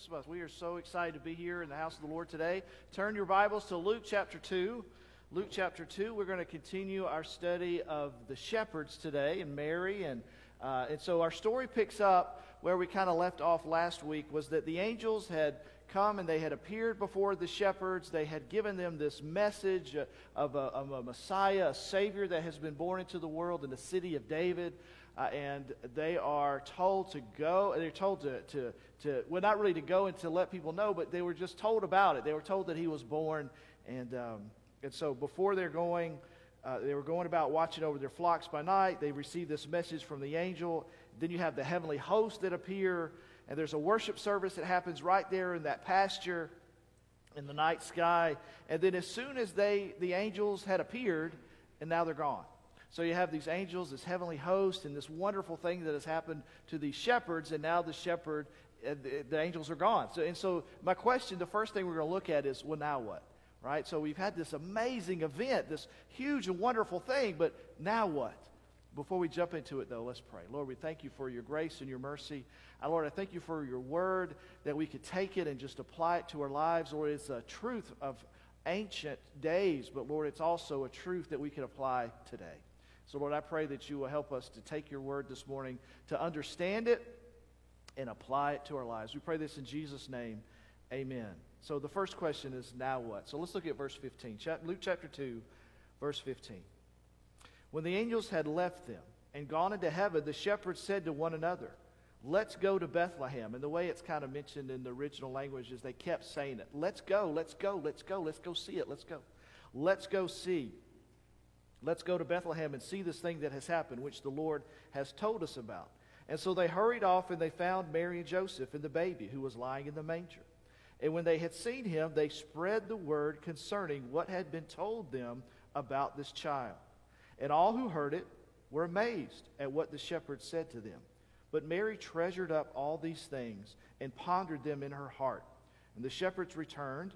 Christmas. We are so excited to be here in the house of the Lord today. Turn your Bibles to Luke chapter 2. Luke chapter 2, we're going to continue our study of the shepherds today and Mary. And, uh, and so our story picks up where we kind of left off last week was that the angels had come and they had appeared before the shepherds. They had given them this message of a, of a Messiah, a Savior that has been born into the world in the city of David. Uh, and they are told to go, they're told to, to, to, well, not really to go and to let people know, but they were just told about it. They were told that he was born. And, um, and so before they're going, uh, they were going about watching over their flocks by night. They received this message from the angel. Then you have the heavenly host that appear, and there's a worship service that happens right there in that pasture in the night sky. And then as soon as they, the angels had appeared, and now they're gone. So you have these angels, this heavenly host, and this wonderful thing that has happened to these shepherds, and now the shepherd, the, the angels are gone. So, and so my question, the first thing we're going to look at is, well, now what? Right? So we've had this amazing event, this huge and wonderful thing, but now what? Before we jump into it, though, let's pray. Lord, we thank you for your grace and your mercy. Uh, Lord, I thank you for your word, that we could take it and just apply it to our lives. Lord, it's a truth of ancient days, but Lord, it's also a truth that we can apply today. So, Lord, I pray that you will help us to take your word this morning, to understand it, and apply it to our lives. We pray this in Jesus' name. Amen. So, the first question is now what? So, let's look at verse 15. Luke chapter 2, verse 15. When the angels had left them and gone into heaven, the shepherds said to one another, Let's go to Bethlehem. And the way it's kind of mentioned in the original language is they kept saying it. Let's go, let's go, let's go, let's go see it, let's go. Let's go see Let's go to Bethlehem and see this thing that has happened, which the Lord has told us about. And so they hurried off and they found Mary and Joseph and the baby who was lying in the manger. And when they had seen him, they spread the word concerning what had been told them about this child. And all who heard it were amazed at what the shepherds said to them. But Mary treasured up all these things and pondered them in her heart. And the shepherds returned,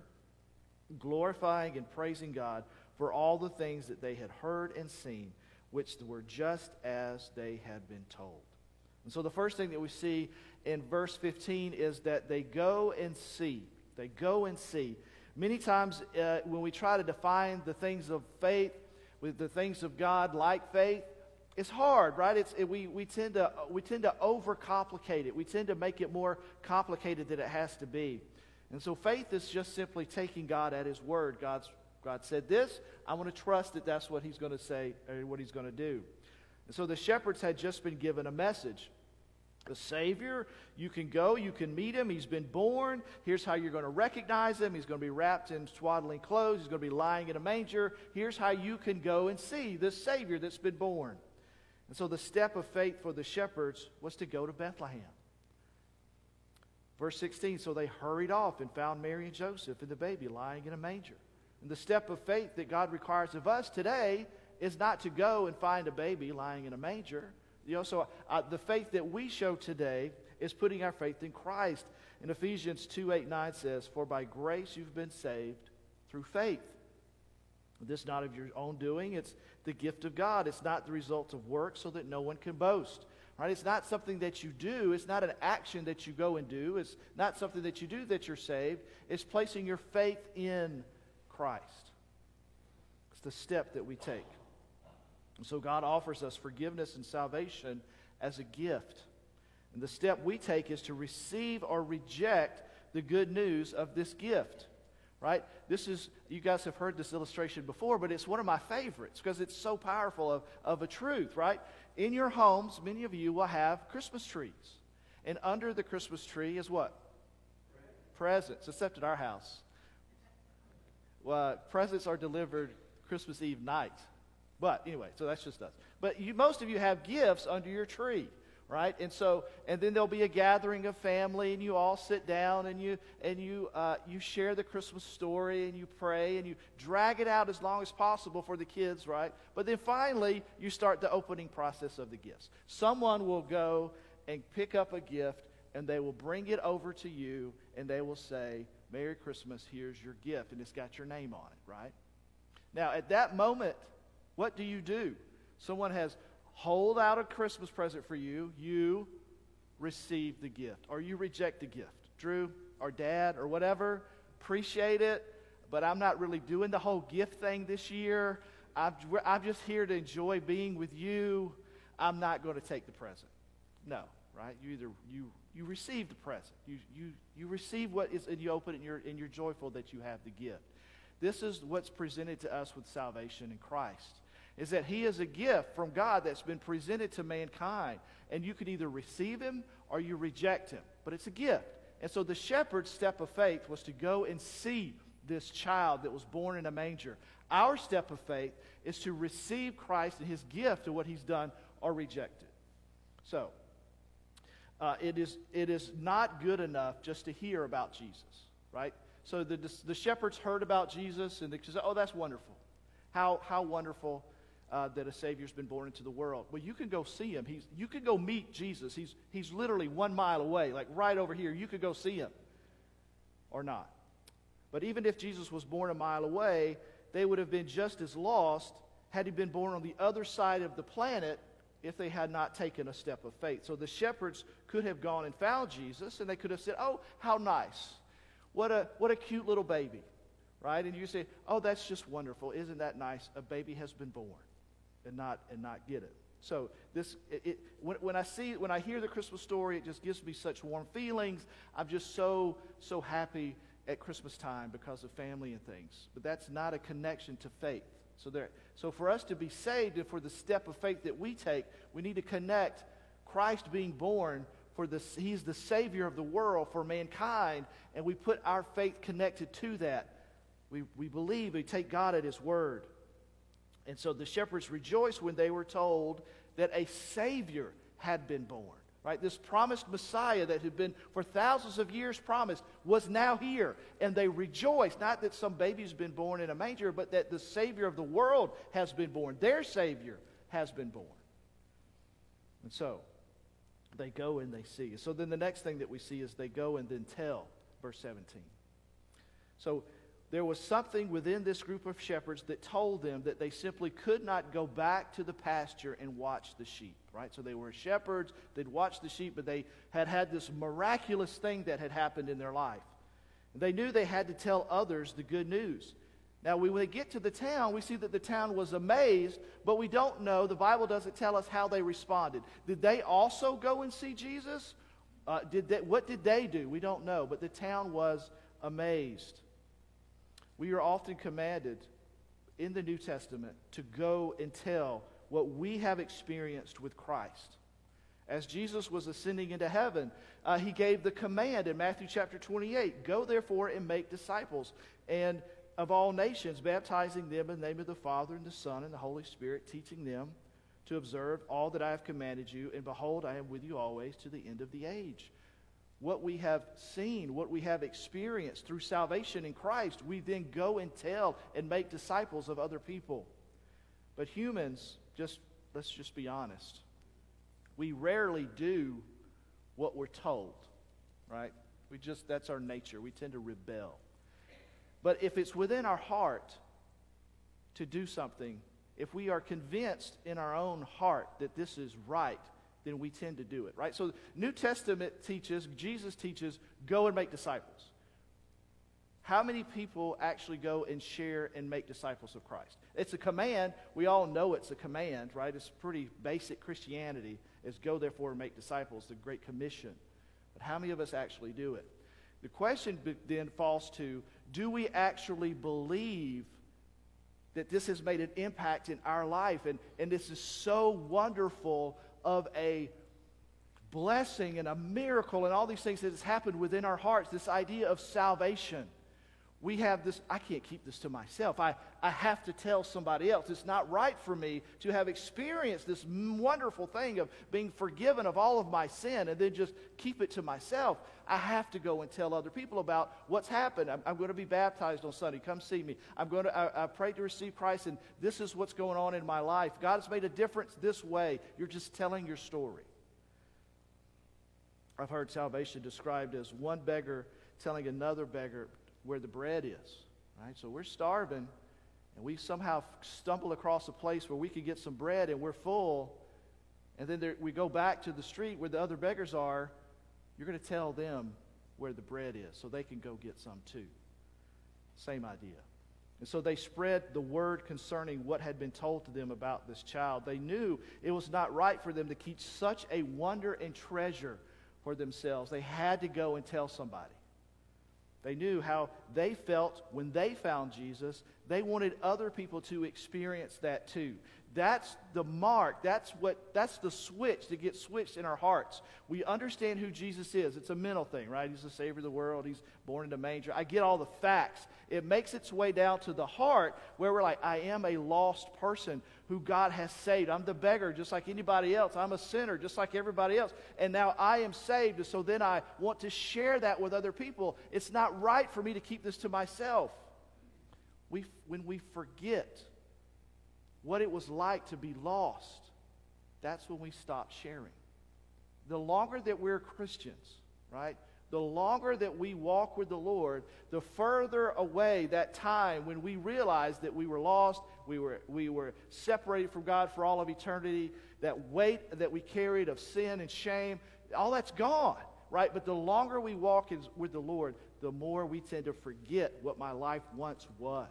glorifying and praising God for all the things that they had heard and seen, which were just as they had been told. And so the first thing that we see in verse 15 is that they go and see. They go and see. Many times uh, when we try to define the things of faith with the things of God like faith, it's hard, right? It's, it, we, we, tend to, we tend to overcomplicate it. We tend to make it more complicated than it has to be. And so faith is just simply taking God at His word, God's God said this. I want to trust that that's what he's going to say or what he's going to do. And so the shepherds had just been given a message. The Savior, you can go, you can meet him. He's been born. Here's how you're going to recognize him. He's going to be wrapped in swaddling clothes. He's going to be lying in a manger. Here's how you can go and see this Savior that's been born. And so the step of faith for the shepherds was to go to Bethlehem. Verse 16 So they hurried off and found Mary and Joseph and the baby lying in a manger. And the step of faith that God requires of us today is not to go and find a baby lying in a manger. You know, so uh, the faith that we show today is putting our faith in Christ. In Ephesians 2 8 9 says, For by grace you've been saved through faith. This not of your own doing, it's the gift of God. It's not the result of work so that no one can boast. Right? It's not something that you do. It's not an action that you go and do. It's not something that you do that you're saved. It's placing your faith in Christ. It's the step that we take. And so God offers us forgiveness and salvation as a gift. And the step we take is to receive or reject the good news of this gift. Right? This is, you guys have heard this illustration before, but it's one of my favorites because it's so powerful of, of a truth, right? In your homes, many of you will have Christmas trees. And under the Christmas tree is what? Presents, except at our house uh, presents are delivered Christmas Eve night. But anyway, so that's just us. But you, most of you have gifts under your tree, right? And so, and then there'll be a gathering of family, and you all sit down and you and you uh, you share the Christmas story, and you pray, and you drag it out as long as possible for the kids, right? But then finally, you start the opening process of the gifts. Someone will go and pick up a gift, and they will bring it over to you, and they will say, Merry Christmas, here's your gift. And it's got your name on it, right? Now, at that moment, what do you do? Someone has hold out a Christmas present for you. You receive the gift, or you reject the gift. Drew, or dad or whatever. Appreciate it, but I'm not really doing the whole gift thing this year. I'm, I'm just here to enjoy being with you. I'm not going to take the present. No, right? You either you you receive the present. You you you receive what is and you open it and you're and you're joyful that you have the gift. This is what's presented to us with salvation in Christ. Is that he is a gift from God that's been presented to mankind. And you can either receive him or you reject him. But it's a gift. And so the shepherd's step of faith was to go and see this child that was born in a manger. Our step of faith is to receive Christ and his gift of what he's done or reject it. So, uh, it, is, it is not good enough just to hear about Jesus, right? So the, the shepherds heard about Jesus and they said, oh, that's wonderful. How, how wonderful uh, that a Savior's been born into the world. Well, you can go see him. He's, you can go meet Jesus. He's, he's literally one mile away, like right over here. You could go see him or not. But even if Jesus was born a mile away, they would have been just as lost had he been born on the other side of the planet if they had not taken a step of faith. So the shepherds could have gone and found Jesus, and they could have said, Oh, how nice. What a, what a cute little baby, right? And you say, Oh, that's just wonderful. Isn't that nice? A baby has been born and not, and not get it. So this, it, it, when, when I see, when I hear the Christmas story, it just gives me such warm feelings. I'm just so, so happy at Christmas time because of family and things. But that's not a connection to faith. So, there, so for us to be saved and for the step of faith that we take, we need to connect Christ being born for this. He's the Savior of the world for mankind, and we put our faith connected to that. We, we believe, we take God at His word. And so the shepherds rejoiced when they were told that a Savior had been born right? This promised Messiah that had been for thousands of years promised was now here. And they rejoiced, not that some baby's been born in a manger, but that the Savior of the world has been born. Their Savior has been born. And so they go and they see. So then the next thing that we see is they go and then tell, verse 17. So there was something within this group of shepherds that told them that they simply could not go back to the pasture and watch the sheep, right? So they were shepherds, they'd watched the sheep, but they had had this miraculous thing that had happened in their life. And they knew they had to tell others the good news. Now, when they get to the town, we see that the town was amazed, but we don't know. The Bible doesn't tell us how they responded. Did they also go and see Jesus? Uh, did they, what did they do? We don't know, but the town was amazed. We are often commanded in the New Testament to go and tell what we have experienced with Christ. As Jesus was ascending into heaven, uh, he gave the command in Matthew chapter 28 Go therefore and make disciples and of all nations, baptizing them in the name of the Father and the Son and the Holy Spirit, teaching them to observe all that I have commanded you. And behold, I am with you always to the end of the age what we have seen, what we have experienced through salvation in Christ, we then go and tell and make disciples of other people. But humans, just let's just be honest. We rarely do what we're told, right? We just that's our nature. We tend to rebel. But if it's within our heart to do something, if we are convinced in our own heart that this is right, then we tend to do it, right? So New Testament teaches, Jesus teaches, go and make disciples. How many people actually go and share and make disciples of Christ? It's a command. We all know it's a command, right? It's pretty basic Christianity is go therefore and make disciples, the Great Commission. But how many of us actually do it? The question then falls to, do we actually believe that this has made an impact in our life? And, and this is so wonderful of a blessing and a miracle and all these things that has happened within our hearts, this idea of salvation. We have this, I can't keep this to myself. I, I have to tell somebody else. It's not right for me to have experienced this wonderful thing of being forgiven of all of my sin and then just keep it to myself. I have to go and tell other people about what's happened. I'm, I'm going to be baptized on Sunday. Come see me. I'm going to, I, I prayed to receive Christ, and this is what's going on in my life. God has made a difference this way. You're just telling your story. I've heard salvation described as one beggar telling another beggar where the bread is. Right? So we're starving, and we somehow stumble across a place where we could get some bread, and we're full. And then there, we go back to the street where the other beggars are. You're going to tell them where the bread is so they can go get some too. Same idea. And so they spread the word concerning what had been told to them about this child. They knew it was not right for them to keep such a wonder and treasure for themselves. They had to go and tell somebody. They knew how they felt when they found Jesus. They wanted other people to experience that too. That's the mark. That's what that's the switch that gets switched in our hearts. We understand who Jesus is. It's a mental thing, right? He's the savior of the world. He's born in a manger. I get all the facts. It makes its way down to the heart where we're like, I am a lost person who God has saved. I'm the beggar just like anybody else. I'm a sinner just like everybody else. And now I am saved. And so then I want to share that with other people. It's not right for me to keep this to myself. We, when we forget what it was like to be lost, that's when we stop sharing. The longer that we're Christians, right? The longer that we walk with the Lord, the further away that time when we realized that we were lost, we were, we were separated from God for all of eternity, that weight that we carried of sin and shame, all that's gone, right? But the longer we walk with the Lord, the more we tend to forget what my life once was.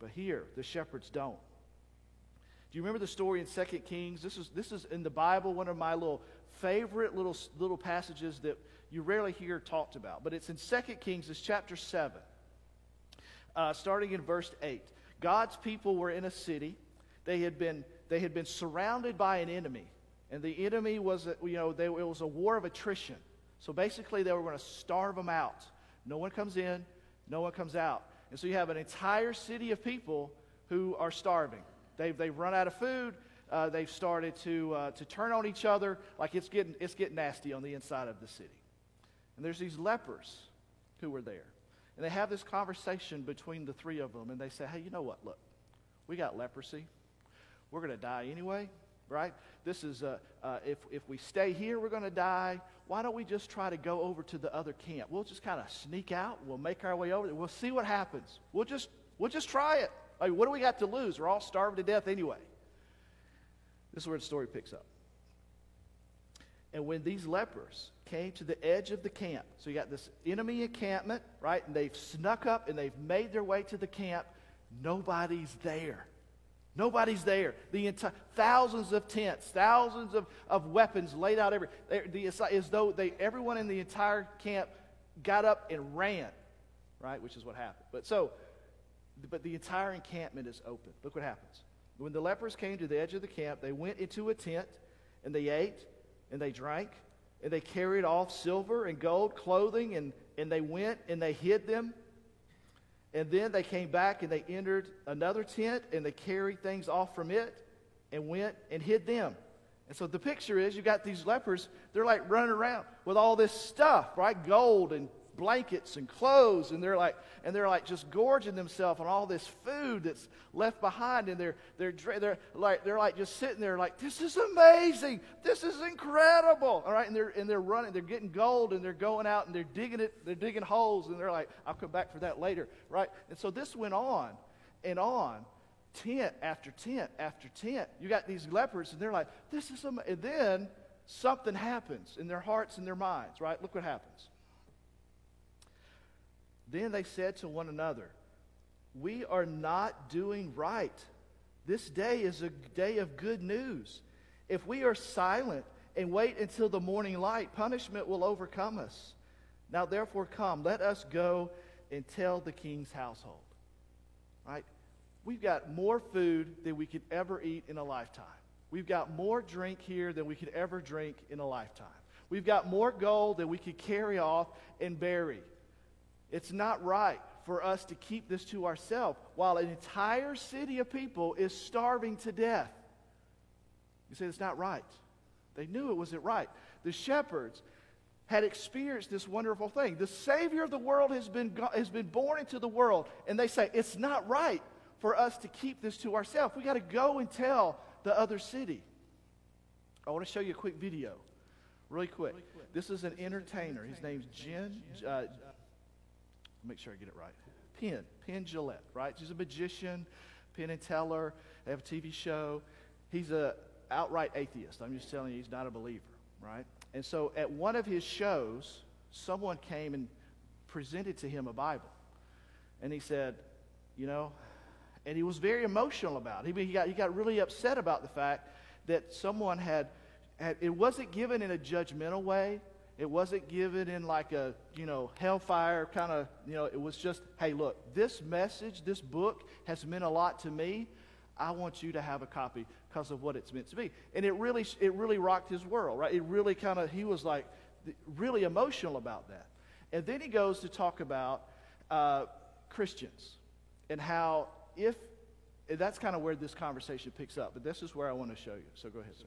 But here, the shepherds don't. Do you remember the story in 2 Kings? This is, this is in the Bible, one of my little favorite little, little passages that you rarely hear talked about. But it's in 2 Kings, it's chapter 7, uh, starting in verse 8. God's people were in a city. They had been, they had been surrounded by an enemy. And the enemy was, you know, they, it was a war of attrition. So basically, they were going to starve them out. No one comes in, no one comes out. And so you have an entire city of people who are starving. They've, they've run out of food. Uh, they've started to, uh, to turn on each other like it's getting, it's getting nasty on the inside of the city. And there's these lepers who were there. And they have this conversation between the three of them. And they say, hey, you know what? Look, we got leprosy. We're going to die anyway, right? This is, uh, uh, if, if we stay here, we're going to die why don't we just try to go over to the other camp? We'll just kind of sneak out. We'll make our way over there. We'll see what happens. We'll just, we'll just try it. I mean, what do we got to lose? We're all starving to death anyway. This is where the story picks up. And when these lepers came to the edge of the camp, so you got this enemy encampment, right? And they've snuck up and they've made their way to the camp. Nobody's there. Nobody's there. The entire thousands of tents, thousands of, of weapons laid out every the, as though they everyone in the entire camp got up and ran, right? Which is what happened. But so, but the entire encampment is open. Look what happens. When the lepers came to the edge of the camp, they went into a tent and they ate and they drank and they carried off silver and gold clothing and, and they went and they hid them and then they came back and they entered another tent and they carried things off from it and went and hid them. And so the picture is you got these lepers, they're like running around with all this stuff, right? Gold and blankets and clothes and they're like and they're like just gorging themselves on all this food that's left behind and they're they're they're like they're like just sitting there like this is amazing. This is incredible. All right and they're and they're running they're getting gold and they're going out and they're digging it they're digging holes and they're like I'll come back for that later. Right? And so this went on and on tent after tent after tent. You got these lepers and they're like this is amazing and then something happens in their hearts and their minds right? Look what happens then they said to one another, We are not doing right. This day is a day of good news. If we are silent and wait until the morning light, punishment will overcome us. Now, therefore, come, let us go and tell the king's household. Right? We've got more food than we could ever eat in a lifetime. We've got more drink here than we could ever drink in a lifetime. We've got more gold than we could carry off and bury. It's not right for us to keep this to ourselves while an entire city of people is starving to death. You say it's not right. They knew it wasn't right. The shepherds had experienced this wonderful thing. The Savior of the world has been, has been born into the world, and they say it's not right for us to keep this to ourselves. We got to go and tell the other city. I want to show you a quick video, really quick. Really quick. This is an entertainer. His name's Jen. Uh, make sure I get it right. Penn, Penn Jillette, right? She's a magician, Penn and Teller. They have a TV show. He's a outright atheist. I'm just telling you, he's not a believer, right? And so at one of his shows, someone came and presented to him a Bible. And he said, You know, and he was very emotional about it. He, he, got, he got really upset about the fact that someone had, had, it wasn't given in a judgmental way. It wasn't given in like a, you know, hellfire kind of, you know, it was just, hey, look, this message, this book has meant a lot to me. I want you to have a copy because of what it's meant to be. And it really, it really rocked his world, right? It really kind of, he was like really emotional about that. And then he goes to talk about uh, Christians and how if, that's kind of where this conversation picks up, but this is where I want to show you. So go ahead, sir.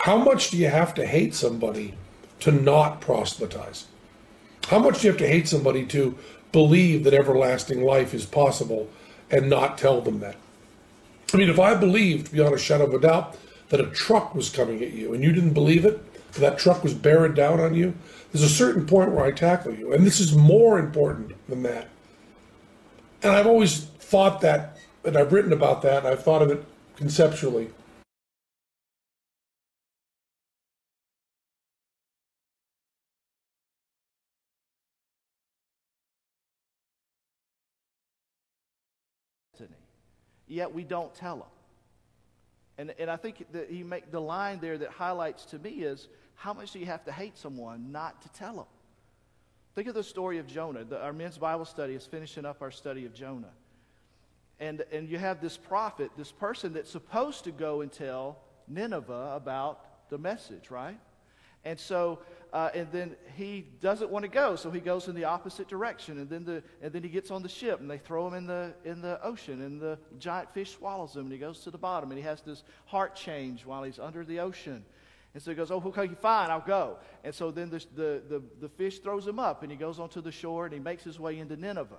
how much do you have to hate somebody to not proselytize? How much do you have to hate somebody to believe that everlasting life is possible and not tell them that? I mean, if I believed beyond a shadow of a doubt that a truck was coming at you and you didn't believe it, that truck was bearing down on you, there's a certain point where I tackle you. And this is more important than that. And I've always thought that, and I've written about that, and I've thought of it conceptually. Yet we don't tell them. And, and I think that he make the line there that highlights to me is how much do you have to hate someone not to tell them? Think of the story of Jonah. The, our men's Bible study is finishing up our study of Jonah. And, and you have this prophet, this person that's supposed to go and tell Nineveh about the message, right? And so uh, and then he doesn't want to go, so he goes in the opposite direction. And then, the, and then he gets on the ship, and they throw him in the, in the ocean, and the giant fish swallows him, and he goes to the bottom, and he has this heart change while he's under the ocean. And so he goes, Oh, okay, fine, I'll go. And so then the, the, the, the fish throws him up, and he goes onto the shore, and he makes his way into Nineveh.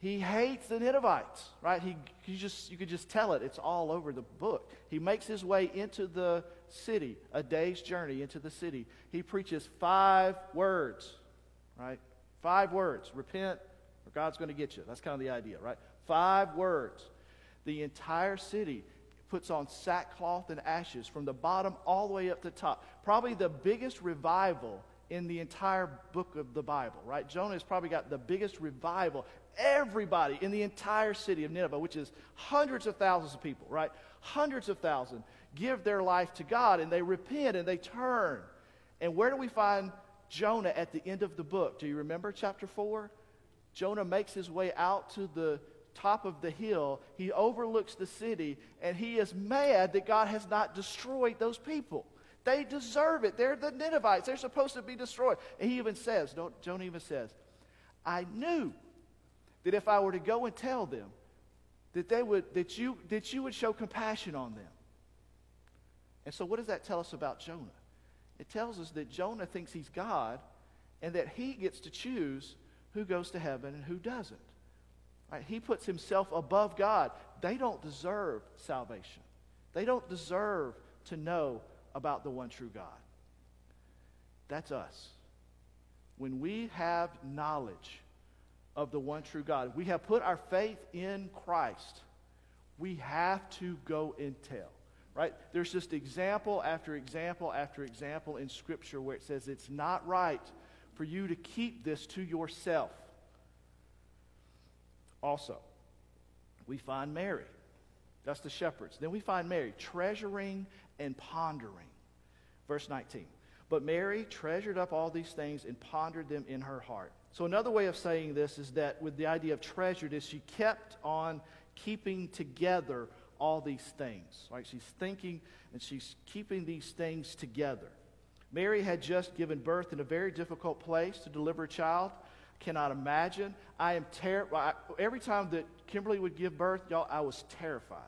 He hates the Ninevites, right? He, he just, you could just tell it. It's all over the book. He makes his way into the city, a day's journey into the city. He preaches five words, right? Five words. Repent or God's going to get you. That's kind of the idea, right? Five words. The entire city puts on sackcloth and ashes from the bottom all the way up to the top. Probably the biggest revival in the entire book of the Bible, right? Jonah has probably got the biggest revival everybody in the entire city of Nineveh, which is hundreds of thousands of people, right? Hundreds of thousands give their life to God and they repent and they turn. And where do we find Jonah at the end of the book? Do you remember chapter 4? Jonah makes his way out to the top of the hill. He overlooks the city and he is mad that God has not destroyed those people. They deserve it. They're the Ninevites. They're supposed to be destroyed. And he even says, Jonah even says, I knew that if I were to go and tell them that they would that you that you would show compassion on them. And so what does that tell us about Jonah? It tells us that Jonah thinks he's God and that he gets to choose who goes to heaven and who doesn't. Right? He puts himself above God. They don't deserve salvation. They don't deserve to know about the one true God. That's us. When we have knowledge of the one true God. We have put our faith in Christ. We have to go and tell. Right? There's just example after example after example in Scripture where it says it's not right for you to keep this to yourself. Also, we find Mary. That's the shepherds. Then we find Mary treasuring and pondering. Verse 19. But Mary treasured up all these things and pondered them in her heart. So, another way of saying this is that with the idea of treasured, is she kept on keeping together all these things. Right? She's thinking and she's keeping these things together. Mary had just given birth in a very difficult place to deliver a child. Cannot imagine. I am terrified. Every time that Kimberly would give birth, y'all, I was terrified.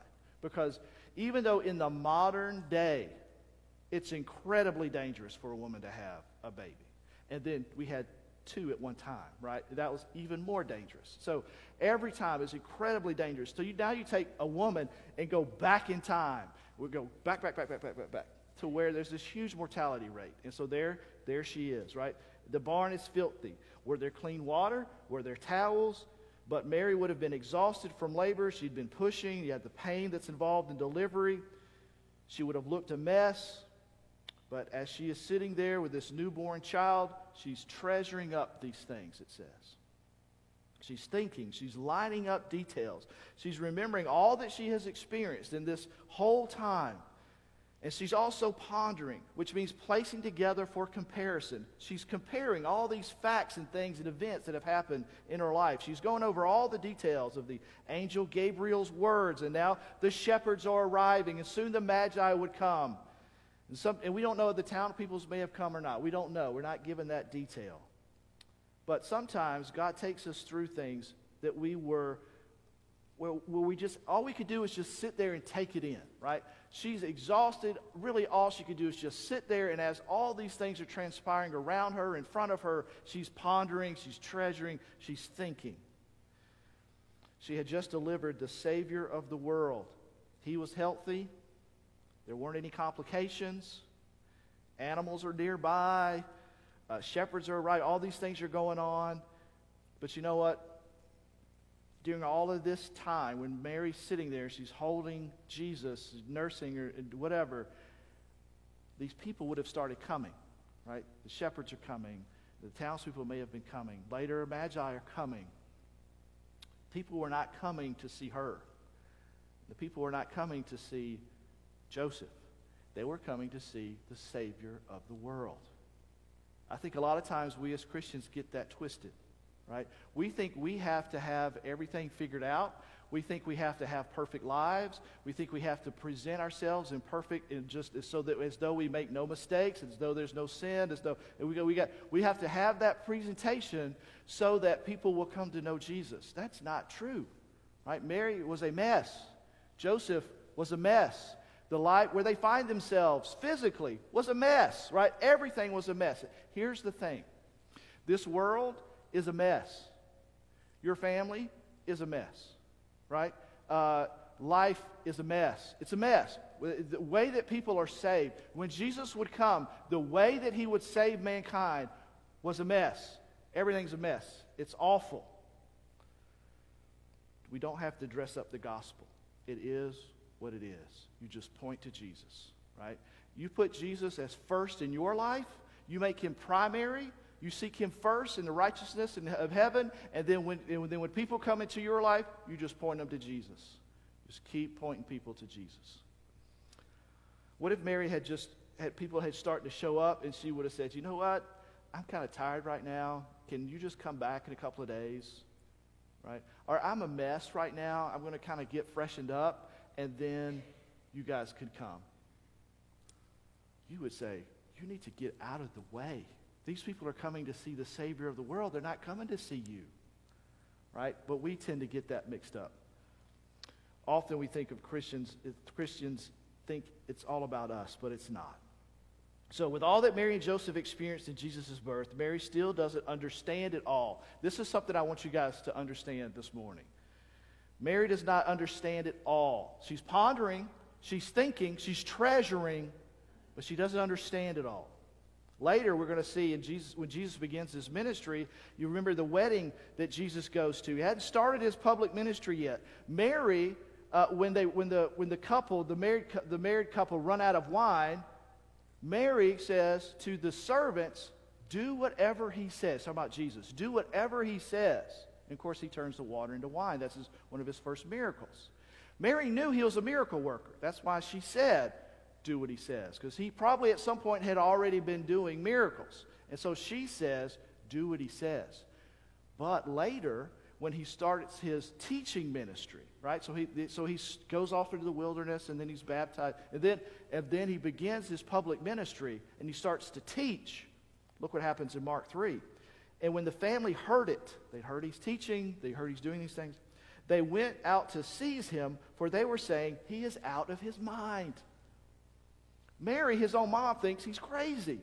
Because even though in the modern day, it's incredibly dangerous for a woman to have a baby. And then we had two at one time, right? That was even more dangerous. So every time is incredibly dangerous. So you, now you take a woman and go back in time. We go back, back, back, back, back, back, back to where there's this huge mortality rate. And so there, there she is, right? The barn is filthy. Were there clean water? Were there towels? But Mary would have been exhausted from labor. She'd been pushing. You had the pain that's involved in delivery. She would have looked a mess. But as she is sitting there with this newborn child, she's treasuring up these things, it says. She's thinking, she's lining up details. She's remembering all that she has experienced in this whole time. And she's also pondering, which means placing together for comparison. She's comparing all these facts and things and events that have happened in her life. She's going over all the details of the angel Gabriel's words, and now the shepherds are arriving, and soon the Magi would come. And, some, and we don't know if the town peoples may have come or not. We don't know. We're not given that detail. But sometimes God takes us through things that we were, where, where we just, all we could do is just sit there and take it in, right? She's exhausted. Really, all she could do is just sit there, and as all these things are transpiring around her, in front of her, she's pondering, she's treasuring, she's thinking. She had just delivered the Savior of the world. He was healthy, there weren't any complications. Animals are nearby. Uh, shepherds are right. All these things are going on. But you know what? During all of this time, when Mary's sitting there, she's holding Jesus, nursing her, whatever, these people would have started coming, right? The shepherds are coming. The townspeople may have been coming. Later, Magi are coming. People were not coming to see her. The people were not coming to see Joseph. They were coming to see the Savior of the world. I think a lot of times we as Christians get that twisted, right? We think we have to have everything figured out. We think we have to have perfect lives. We think we have to present ourselves in perfect, and just so that as though we make no mistakes, as though there's no sin, as though we, go, we, got, we have to have that presentation so that people will come to know Jesus. That's not true, right? Mary was a mess. Joseph was a mess. The life where they find themselves physically was a mess, right? Everything was a mess. Here's the thing this world is a mess. Your family is a mess, right? Uh, life is a mess. It's a mess. The way that people are saved, when Jesus would come, the way that he would save mankind was a mess. Everything's a mess. It's awful. We don't have to dress up the gospel. It is what it is. You just point to Jesus, right? You put Jesus as first in your life, you make him primary, you seek him first in the righteousness of heaven, and then when, and then when people come into your life, you just point them to Jesus. Just keep pointing people to Jesus. What if Mary had just had people had started to show up and she would have said, you know what? I'm kind of tired right now. Can you just come back in a couple of days? Right? Or I'm a mess right now. I'm going to kind of get freshened up and then you guys could come. You would say, You need to get out of the way. These people are coming to see the Savior of the world. They're not coming to see you. Right? But we tend to get that mixed up. Often we think of Christians, Christians think it's all about us, but it's not. So, with all that Mary and Joseph experienced in Jesus' birth, Mary still doesn't understand it all. This is something I want you guys to understand this morning. Mary does not understand it all. She's pondering, she's thinking, she's treasuring, but she doesn't understand it all. Later, we're going to see in Jesus, when Jesus begins his ministry, you remember the wedding that Jesus goes to. He hadn't started his public ministry yet. Mary, uh, when, they, when, the, when the couple, the married, the married couple, run out of wine, Mary says to the servants, Do whatever he says. Talk about Jesus. Do whatever he says. And of course, he turns the water into wine. That's his, one of his first miracles. Mary knew he was a miracle worker. That's why she said, Do what he says. Because he probably at some point had already been doing miracles. And so she says, Do what he says. But later, when he starts his teaching ministry, right? So he, so he goes off into the wilderness and then he's baptized. And then, and then he begins his public ministry and he starts to teach. Look what happens in Mark 3. And when the family heard it, they heard he's teaching, they heard he's doing these things, they went out to seize him, for they were saying, He is out of his mind. Mary, his own mom, thinks he's crazy.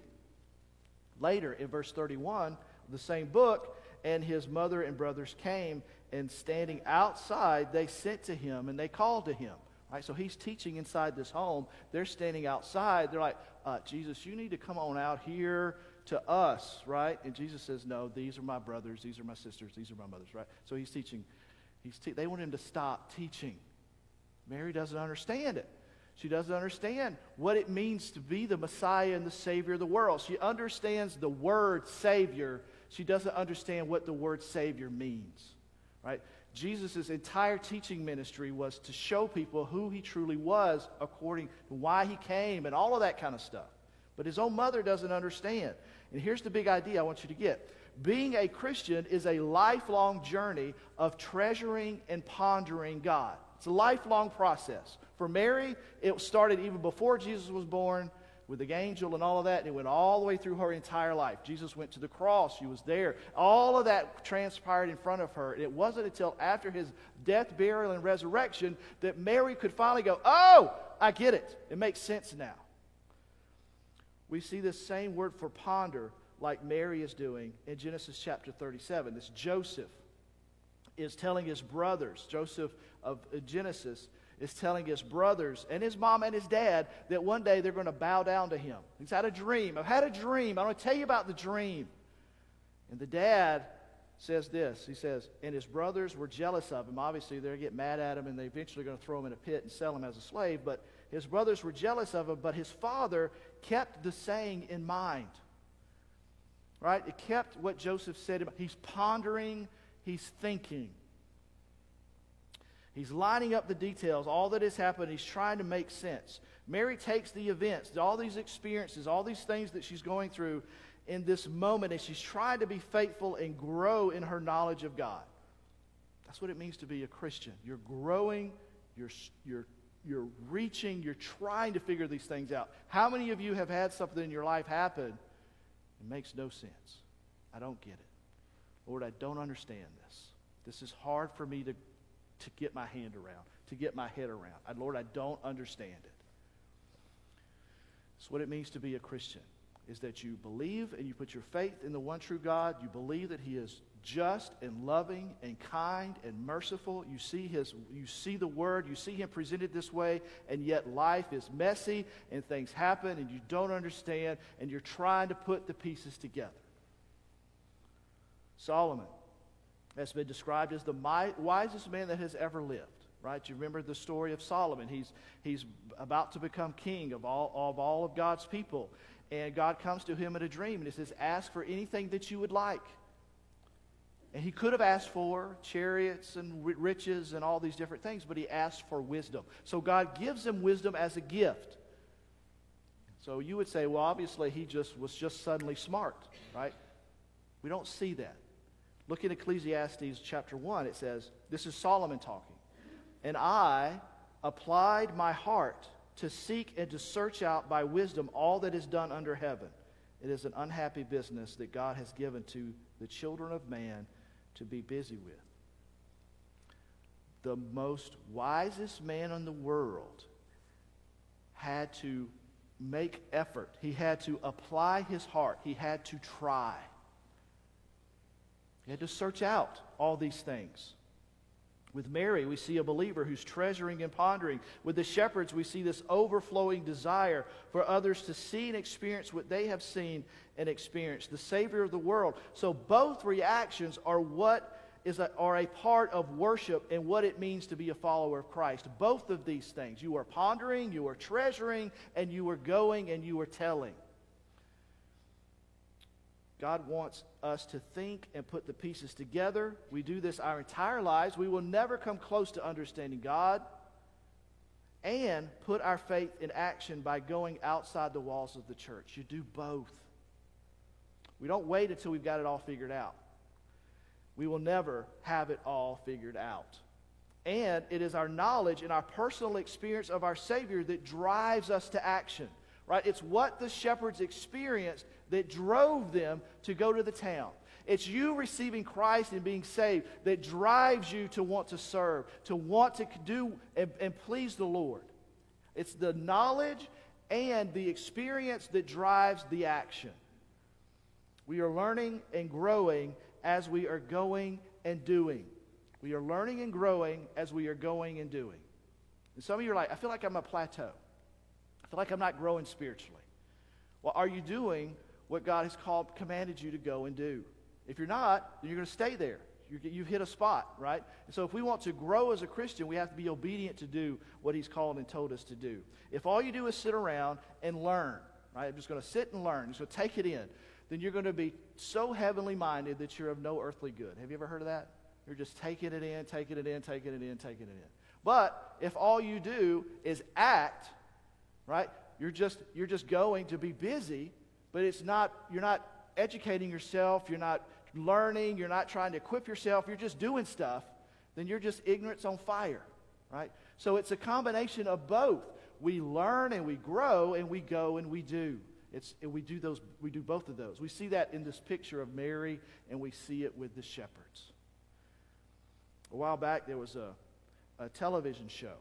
Later, in verse 31, the same book. And his mother and brothers came, and standing outside, they sent to him and they called to him. Right? So he's teaching inside this home. They're standing outside. They're like, uh, Jesus, you need to come on out here to us, right? And Jesus says, No, these are my brothers, these are my sisters, these are my mothers, right? So he's teaching. He's te- they want him to stop teaching. Mary doesn't understand it. She doesn't understand what it means to be the Messiah and the Savior of the world. She understands the word Savior. She doesn't understand what the word Savior means, right? Jesus' entire teaching ministry was to show people who he truly was according to why he came and all of that kind of stuff. But his own mother doesn't understand. And here's the big idea I want you to get being a Christian is a lifelong journey of treasuring and pondering God. It's a lifelong process. For Mary, it started even before Jesus was born with the angel and all of that, and it went all the way through her entire life. Jesus went to the cross, she was there. All of that transpired in front of her. And it wasn't until after his death, burial, and resurrection that Mary could finally go, Oh, I get it. It makes sense now we see this same word for ponder like Mary is doing in Genesis chapter 37. This Joseph is telling his brothers, Joseph of Genesis is telling his brothers and his mom and his dad that one day they're going to bow down to him. He's had a dream. I've had a dream. I'm going to tell you about the dream. And the dad says this. He says, and his brothers were jealous of him. Obviously, they're going to get mad at him and they're eventually going to throw him in a pit and sell him as a slave. But his brothers were jealous of him, but his father kept the saying in mind. Right? It kept what Joseph said. He's pondering, he's thinking. He's lining up the details, all that has happened. He's trying to make sense. Mary takes the events, all these experiences, all these things that she's going through in this moment, and she's trying to be faithful and grow in her knowledge of God. That's what it means to be a Christian. You're growing, you're, you're you're reaching, you're trying to figure these things out. How many of you have had something in your life happen? It makes no sense. I don't get it. Lord, I don't understand this. This is hard for me to, to get my hand around, to get my head around. I, Lord, I don't understand it. It's what it means to be a Christian, is that you believe and you put your faith in the one true God. You believe that He is just and loving and kind and merciful. You see his you see the word, you see him presented this way, and yet life is messy and things happen and you don't understand and you're trying to put the pieces together. Solomon has been described as the wisest man that has ever lived. Right? You remember the story of Solomon. He's, he's about to become king of all, of all of God's people. And God comes to him in a dream and he says, Ask for anything that you would like. And he could have asked for chariots and riches and all these different things, but he asked for wisdom. So God gives him wisdom as a gift. So you would say, well, obviously he just was just suddenly smart, right? We don't see that. Look in Ecclesiastes chapter 1. It says, this is Solomon talking. And I applied my heart to seek and to search out by wisdom all that is done under heaven. It is an unhappy business that God has given to the children of man to be busy with. The most wisest man in the world had to make effort. He had to apply his heart. He had to try. He had to search out all these things. With Mary, we see a believer who's treasuring and pondering. With the shepherds, we see this overflowing desire for others to see and experience what they have seen and experienced, the Savior of the world. So both reactions are what is a, are a part of worship and what it means to be a follower of Christ. Both of these things. You are pondering, you are treasuring, and you are going and you are telling. God wants us to think and put the pieces together. We do this our entire lives. We will never come close to understanding God and put our faith in action by going outside the walls of the church. You do both. We don't wait until we've got it all figured out. We will never have it all figured out. And it is our knowledge and our personal experience of our Savior that drives us to action. Right? It's what the shepherds experienced that drove them to go to the town. It's you receiving Christ and being saved that drives you to want to serve, to want to do and, and please the Lord. It's the knowledge and the experience that drives the action. We are learning and growing as we are going and doing. We are learning and growing as we are going and doing. And some of you are like, I feel like I'm a plateau. I feel like I'm not growing spiritually. Well, are you doing what God has called, commanded you to go and do? If you're not, then you're going to stay there. you have hit a spot, right? And so if we want to grow as a Christian, we have to be obedient to do what He's called and told us to do. If all you do is sit around and learn, right? I'm just going to sit and learn, just going to take it in, then you're going to be so heavenly minded that you're of no earthly good. Have you ever heard of that? You're just taking it in, taking it in, taking it in, taking it in. But if all you do is act, right? You're just you're just going to be busy, but it's not you're not educating yourself, you're not learning, you're not trying to equip yourself, you're just doing stuff, then you're just ignorance on fire, right? So it's a combination of both. We learn and we grow and we go and we do. It's, we do those we do both of those. We see that in this picture of Mary and we see it with the shepherds. A while back there was a, a television show.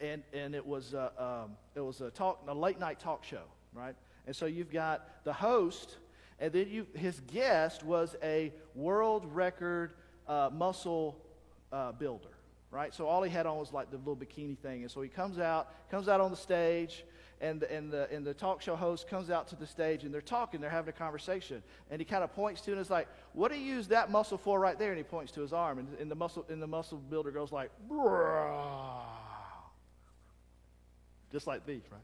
And, and it was a, um, it was a talk a late night talk show, right? And so you've got the host and then you, his guest was a world record uh, muscle uh, builder, right? So all he had on was like the little bikini thing. And so he comes out, comes out on the stage, and, and, the, and the talk show host comes out to the stage, and they're talking, they're having a conversation. And he kind of points to and it's like, what do you use that muscle for right there? And he points to his arm. And, and, the, muscle, and the muscle builder goes like, Bruh. just like these, right?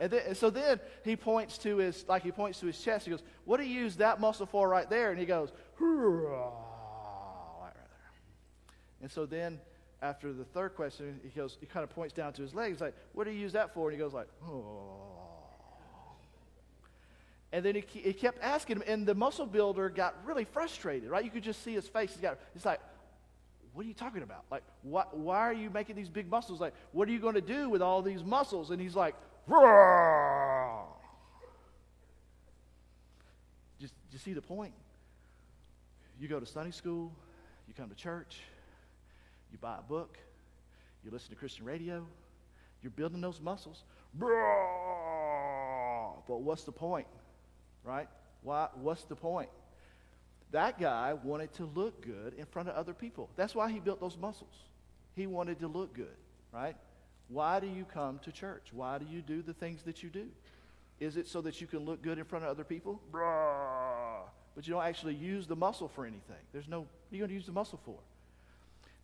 And, then, so then he points to his, like he points to his chest. He goes, What do you use that muscle for right there? And he goes, right there. And so then after the third question, he goes, he kind of points down to his legs, like, What do you use that for? And he goes like. And then he, he kept asking him, and the muscle builder got really frustrated, right? You could just see his face. He's got, he's like, what are you talking about? Like, what, why are you making these big muscles? Like, what are you going to do with all these muscles? And he's like, just, you see the point? You go to Sunday school, you come to church, you buy a book, you listen to Christian radio, you're building those muscles. But what's the point? Right? Why, what's the point? That guy wanted to look good in front of other people. That's why he built those muscles. He wanted to look good, right? Why do you come to church? Why do you do the things that you do? Is it so that you can look good in front of other people? But you don't actually use the muscle for anything. There's no, what are you going to use the muscle for?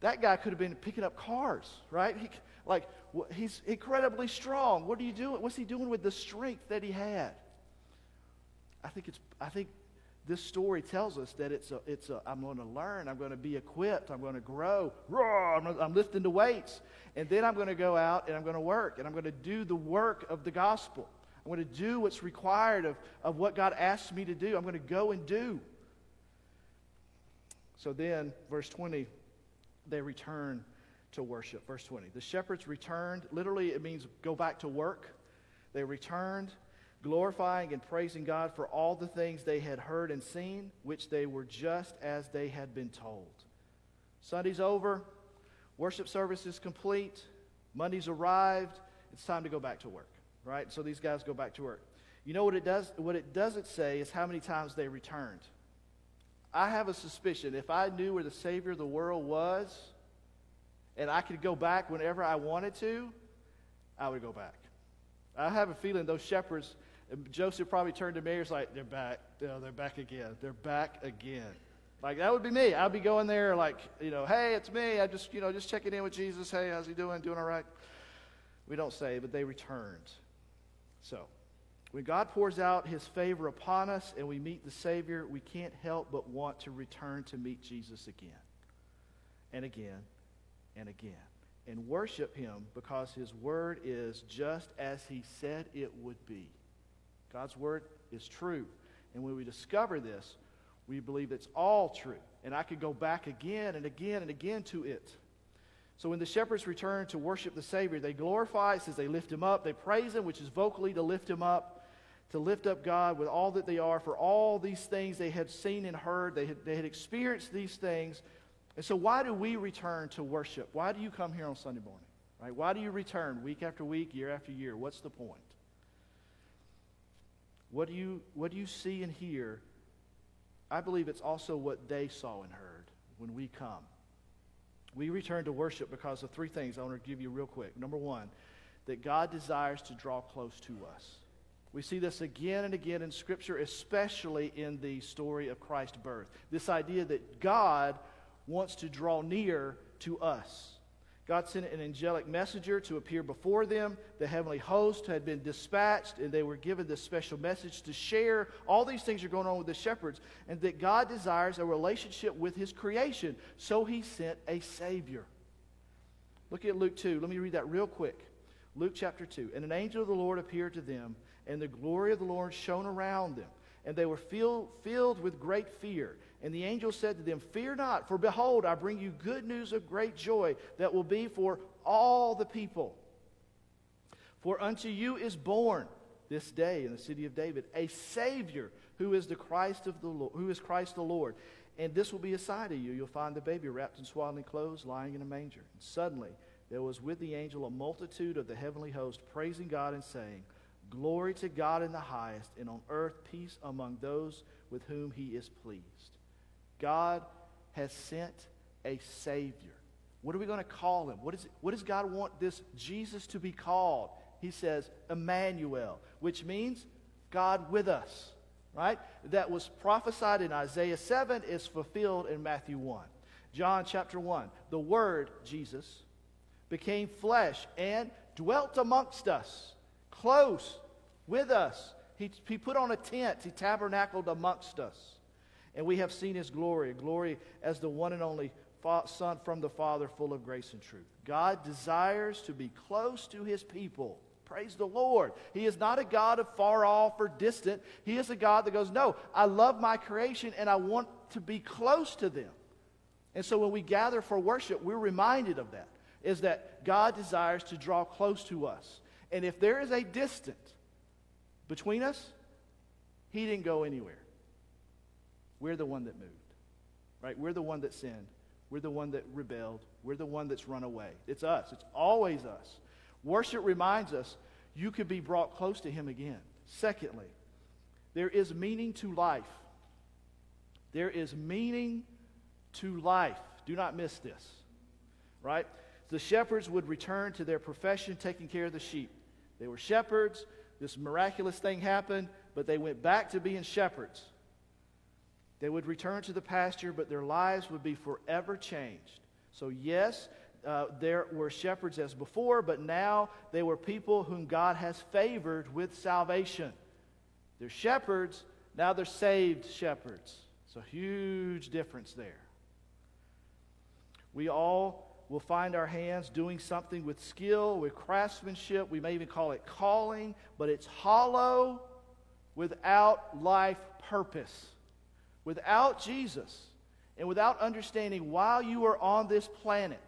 That guy could have been picking up cars, right? He, like, he's incredibly strong. What are you doing? What's he doing with the strength that he had? I think it's, I think this story tells us that it's a, it's a, I'm going to learn, I'm going to be equipped, I'm going to grow, I'm, I'm lifting the weights, and then I'm going to go out and I'm going to work, and I'm going to do the work of the gospel. I'm going to do what's required of, of what God asks me to do. I'm going to go and do. So then, verse 20, they return to worship. Verse 20. The shepherds returned. Literally, it means go back to work. They returned glorifying and praising God for all the things they had heard and seen, which they were just as they had been told. Sunday's over, worship service is complete, Monday's arrived, it's time to go back to work, right? So these guys go back to work. You know what it does? What it doesn't say is how many times they returned. I have a suspicion if I knew where the Savior of the world was and I could go back whenever I wanted to, I would go back. I have a feeling those shepherds Joseph probably turned to Mary like, they're back. They're back again. They're back again. Like, that would be me. I'd be going there like, you know, hey, it's me. I just, you know, just checking in with Jesus. Hey, how's he doing? Doing all right? We don't say, but they returned. So, when God pours out his favor upon us and we meet the Savior, we can't help but want to return to meet Jesus again and again and again and worship him because his word is just as he said it would be. God's word is true. And when we discover this, we believe it's all true. And I could go back again and again and again to it. So when the shepherds return to worship the Savior, they glorify, it says they lift him up, they praise him, which is vocally to lift him up, to lift up God with all that they are for all these things they had seen and heard. They had, they had experienced these things. And so why do we return to worship? Why do you come here on Sunday morning? Right? Why do you return week after week, year after year? What's the point? What do you, what do you see and hear I believe it's also what they saw and heard when we come. We return to worship because of three things I want to give you real quick. Number one, that God desires to draw close to us. We see this again and again in Scripture, especially in the story of Christ's birth. This idea that God wants to draw near to us. God sent an angelic messenger to appear before them. The heavenly host had been dispatched, and they were given this special message to share. All these things are going on with the shepherds, and that God desires a relationship with his creation. So he sent a Savior. Look at Luke 2. Let me read that real quick. Luke chapter 2. And an angel of the Lord appeared to them, and the glory of the Lord shone around them, and they were filled, filled with great fear. And the angel said to them, Fear not, for behold, I bring you good news of great joy that will be for all the people. For unto you is born this day in the city of David a Savior who is the Christ of the Lord, who is Christ the Lord. And this will be a sign to you. You'll find the baby wrapped in swaddling clothes, lying in a manger. And suddenly there was with the angel a multitude of the heavenly host, praising God and saying, Glory to God in the highest, and on earth peace among those with whom he is pleased. God has sent a Savior. What are we going to call him? What, is what does God want this Jesus to be called? He says, Emmanuel, which means God with us, right? That was prophesied in Isaiah 7, is fulfilled in Matthew 1. John chapter 1, the Word, Jesus, became flesh and dwelt amongst us, close with us. He, he put on a tent, he tabernacled amongst us. And we have seen his glory, glory as the one and only Son from the Father, full of grace and truth. God desires to be close to his people. Praise the Lord. He is not a God of far off or distant. He is a God that goes, No, I love my creation and I want to be close to them. And so when we gather for worship, we're reminded of that. Is that God desires to draw close to us. And if there is a distance between us, He didn't go anywhere. We're the one that moved, right? We're the one that sinned. We're the one that rebelled. We're the one that's run away. It's us. It's always us. Worship reminds us you could be brought close to Him again. Secondly, there is meaning to life. There is meaning to life. Do not miss this, right? The shepherds would return to their profession taking care of the sheep. They were shepherds. This miraculous thing happened, but they went back to being shepherds. They would return to the pasture, but their lives would be forever changed. So, yes, uh, there were shepherds as before, but now they were people whom God has favored with salvation. They're shepherds, now they're saved shepherds. It's a huge difference there. We all will find our hands doing something with skill, with craftsmanship. We may even call it calling, but it's hollow without life purpose. Without Jesus and without understanding while you are on this planet,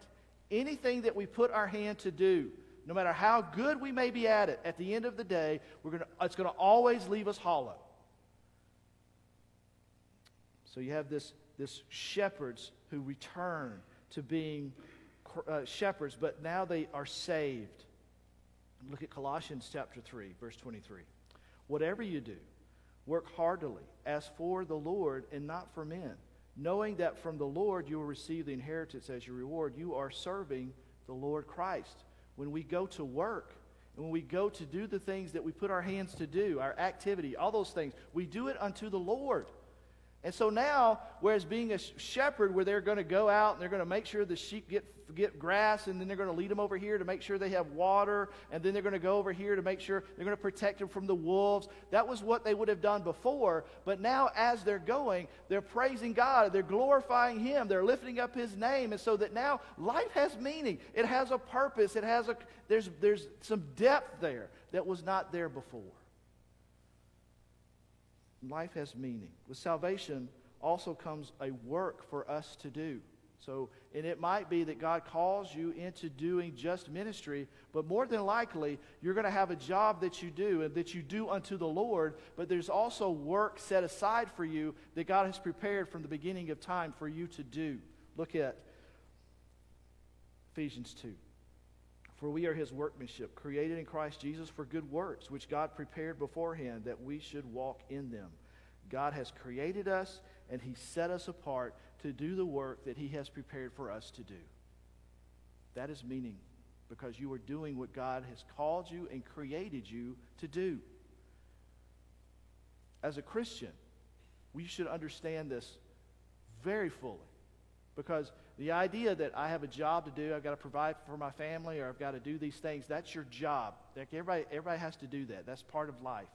anything that we put our hand to do, no matter how good we may be at it, at the end of the day, we're gonna, it's going to always leave us hollow. So you have this, this shepherds who return to being uh, shepherds, but now they are saved. Look at Colossians chapter 3, verse 23. Whatever you do, Work heartily as for the Lord and not for men, knowing that from the Lord you will receive the inheritance as your reward. You are serving the Lord Christ. When we go to work, and when we go to do the things that we put our hands to do, our activity, all those things, we do it unto the Lord. And so now, whereas being a shepherd, where they're going to go out and they're going to make sure the sheep get, get grass, and then they're going to lead them over here to make sure they have water, and then they're going to go over here to make sure they're going to protect them from the wolves. That was what they would have done before. But now, as they're going, they're praising God, they're glorifying Him, they're lifting up His name. And so that now life has meaning, it has a purpose, it has a, there's, there's some depth there that was not there before. Life has meaning. With salvation also comes a work for us to do. So, and it might be that God calls you into doing just ministry, but more than likely, you're going to have a job that you do and that you do unto the Lord, but there's also work set aside for you that God has prepared from the beginning of time for you to do. Look at Ephesians 2. For we are his workmanship, created in Christ Jesus for good works, which God prepared beforehand that we should walk in them. God has created us and He set us apart to do the work that He has prepared for us to do. That is meaning because you are doing what God has called you and created you to do. As a Christian, we should understand this very fully because the idea that I have a job to do, I've got to provide for my family, or I've got to do these things, that's your job. Like everybody, everybody has to do that. That's part of life.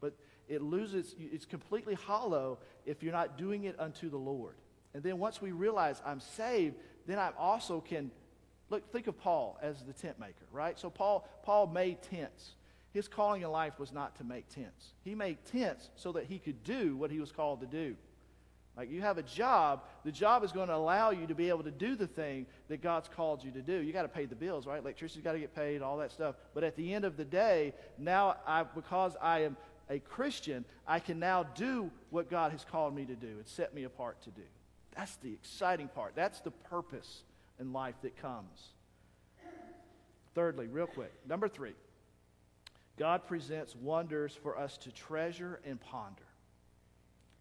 But it loses, it's completely hollow if you're not doing it unto the Lord. And then once we realize I'm saved, then I also can look think of Paul as the tent maker, right? So Paul Paul made tents. His calling in life was not to make tents. He made tents so that he could do what he was called to do. Like you have a job, the job is going to allow you to be able to do the thing that God's called you to do. You got to pay the bills, right? Electricity's got to get paid, all that stuff. But at the end of the day, now I, because I am a Christian, I can now do what God has called me to do and set me apart to do. That's the exciting part. That's the purpose in life that comes. Thirdly, real quick, number three, God presents wonders for us to treasure and ponder.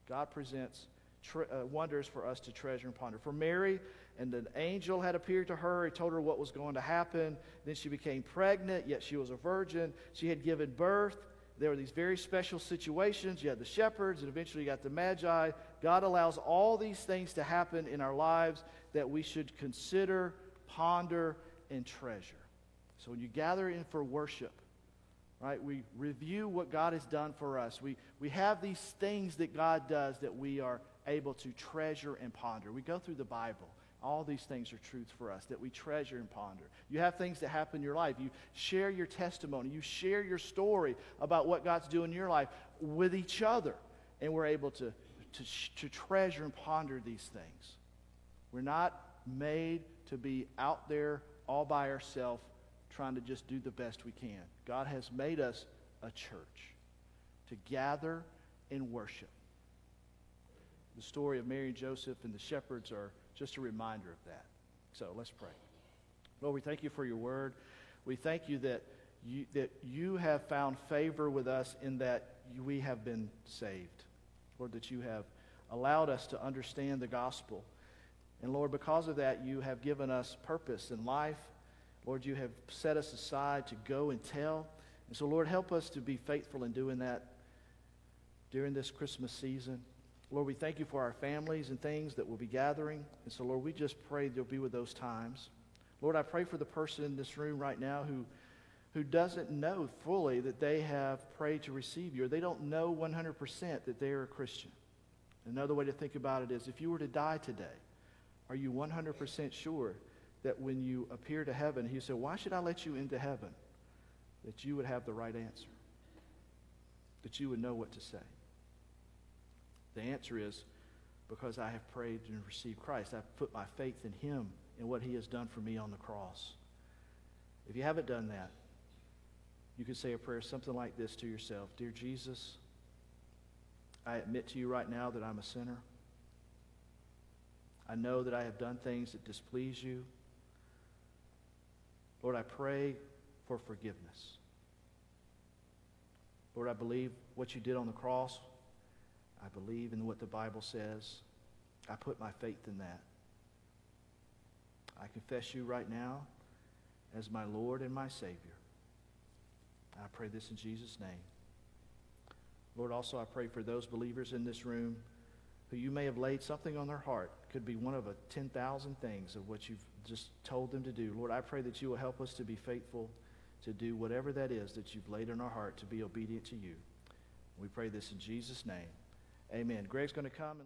God presents tre- uh, wonders for us to treasure and ponder. For Mary, and an angel had appeared to her. He told her what was going to happen. Then she became pregnant, yet she was a virgin. She had given birth. There were these very special situations. You had the shepherds, and eventually you got the magi. God allows all these things to happen in our lives that we should consider, ponder, and treasure. So when you gather in for worship, right, we review what God has done for us. We, we have these things that God does that we are able to treasure and ponder. We go through the Bible. All these things are truths for us that we treasure and ponder. You have things that happen in your life. You share your testimony. You share your story about what God's doing in your life with each other. And we're able to, to, to treasure and ponder these things. We're not made to be out there all by ourselves trying to just do the best we can. God has made us a church to gather and worship. The story of Mary and Joseph and the shepherds are just a reminder of that. So let's pray. Lord, we thank you for your word. We thank you that you, that you have found favor with us in that we have been saved. Lord, that you have allowed us to understand the gospel. And Lord, because of that, you have given us purpose in life. Lord, you have set us aside to go and tell. And so, Lord, help us to be faithful in doing that during this Christmas season. Lord, we thank you for our families and things that we'll be gathering. And so, Lord, we just pray that you'll be with those times. Lord, I pray for the person in this room right now who, who doesn't know fully that they have prayed to receive you, or they don't know 100% that they are a Christian. Another way to think about it is if you were to die today, are you 100% sure that when you appear to heaven, he said, Why should I let you into heaven? That you would have the right answer, that you would know what to say. The answer is because I have prayed and received Christ. I've put my faith in him and what he has done for me on the cross. If you haven't done that, you could say a prayer something like this to yourself Dear Jesus, I admit to you right now that I'm a sinner. I know that I have done things that displease you. Lord, I pray for forgiveness. Lord, I believe what you did on the cross I believe in what the Bible says. I put my faith in that. I confess you right now as my Lord and my Savior. I pray this in Jesus' name. Lord, also I pray for those believers in this room who you may have laid something on their heart. Could be one of a 10,000 things of what you've just told them to do. Lord, I pray that you will help us to be faithful to do whatever that is that you've laid in our heart to be obedient to you. We pray this in Jesus' name. Amen. Greg's going to come and